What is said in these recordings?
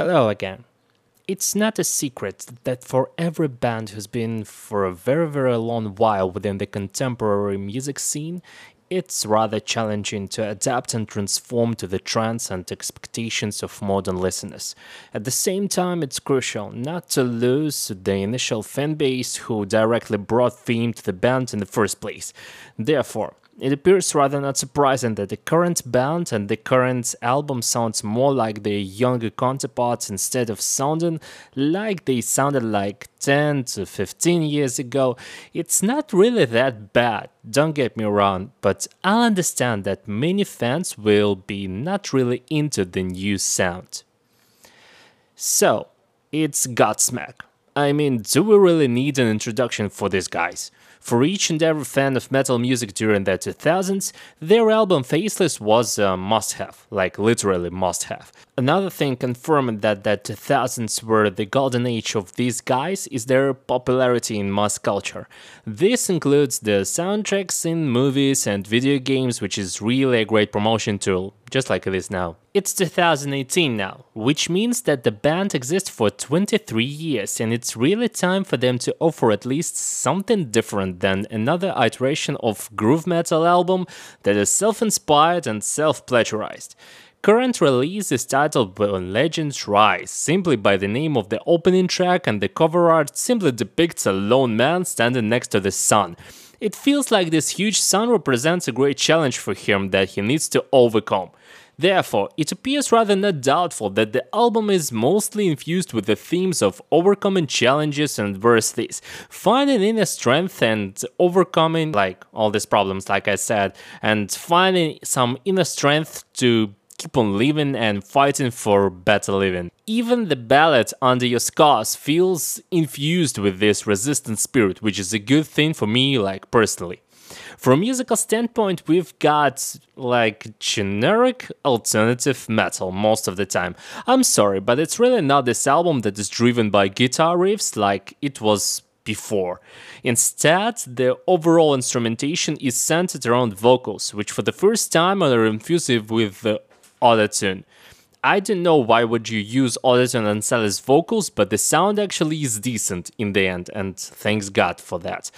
Hello again. It's not a secret that for every band who's been for a very very long while within the contemporary music scene, it's rather challenging to adapt and transform to the trends and expectations of modern listeners. At the same time, it's crucial not to lose the initial fan base who directly brought Theme to the band in the first place. Therefore, it appears rather not surprising that the current band and the current album sounds more like their younger counterparts instead of sounding like they sounded like 10 to 15 years ago. It's not really that bad, don't get me wrong, but I'll understand that many fans will be not really into the new sound. So, it's Godsmack. I mean, do we really need an introduction for these guys? For each and every fan of metal music during the 2000s, their album Faceless was a must have, like literally must have. Another thing confirming that the 2000s were the golden age of these guys is their popularity in mass culture. This includes the soundtracks in movies and video games, which is really a great promotion tool, just like it is now. It's 2018 now, which means that the band exists for 23 years and it's really time for them to offer at least something different than another iteration of groove metal album that is self-inspired and self-plagiarized. Current release is titled When Legends Rise, simply by the name of the opening track and the cover art simply depicts a lone man standing next to the sun. It feels like this huge sun represents a great challenge for him that he needs to overcome. Therefore, it appears rather not doubtful that the album is mostly infused with the themes of overcoming challenges and adversities, finding inner strength and overcoming like all these problems like I said, and finding some inner strength to keep on living and fighting for better living. Even the ballad Under Your Scars feels infused with this resistant spirit, which is a good thing for me like personally. From a musical standpoint, we've got like generic alternative metal most of the time. I'm sorry, but it's really not this album that is driven by guitar riffs like it was before. Instead, the overall instrumentation is centered around vocals, which for the first time are infusive with the autotune. I don't know why would you use autotune and Sully's vocals, but the sound actually is decent in the end, and thanks God for that.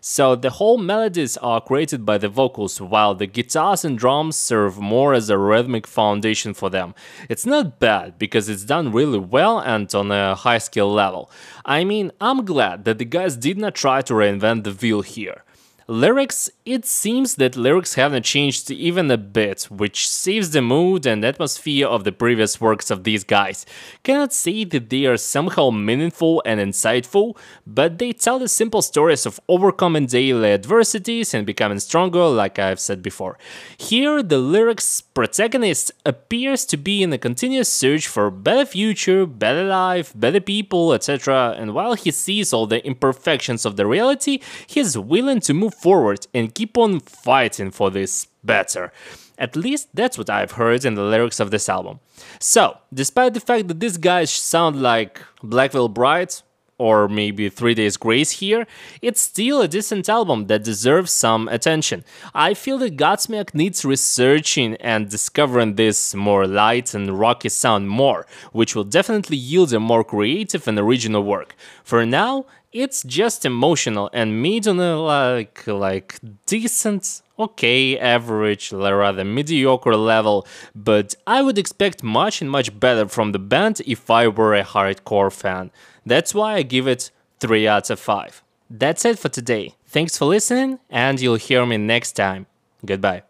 So the whole melodies are created by the vocals, while the guitars and drums serve more as a rhythmic foundation for them. It's not bad, because it's done really well and on a high skill level. I mean, I'm glad that the guys did not try to reinvent the wheel here. Lyrics, it seems that lyrics haven't changed even a bit, which saves the mood and atmosphere of the previous works of these guys. Cannot say that they are somehow meaningful and insightful, but they tell the simple stories of overcoming daily adversities and becoming stronger, like I've said before. Here, the lyrics protagonist appears to be in a continuous search for better future, better life, better people, etc. And while he sees all the imperfections of the reality, he is willing to move forward and keep on fighting for this better. At least that's what I've heard in the lyrics of this album. So, despite the fact that these guys sound like Black Veil Bride, or maybe Three Days Grace here, it's still a decent album that deserves some attention. I feel that Godsmack needs researching and discovering this more light and rocky sound more, which will definitely yield a more creative and original work. For now, it's just emotional and a like like decent okay average rather mediocre level but i would expect much and much better from the band if i were a hardcore fan that's why i give it 3 out of 5 that's it for today. Thanks for listening and you'll hear me next time. Goodbye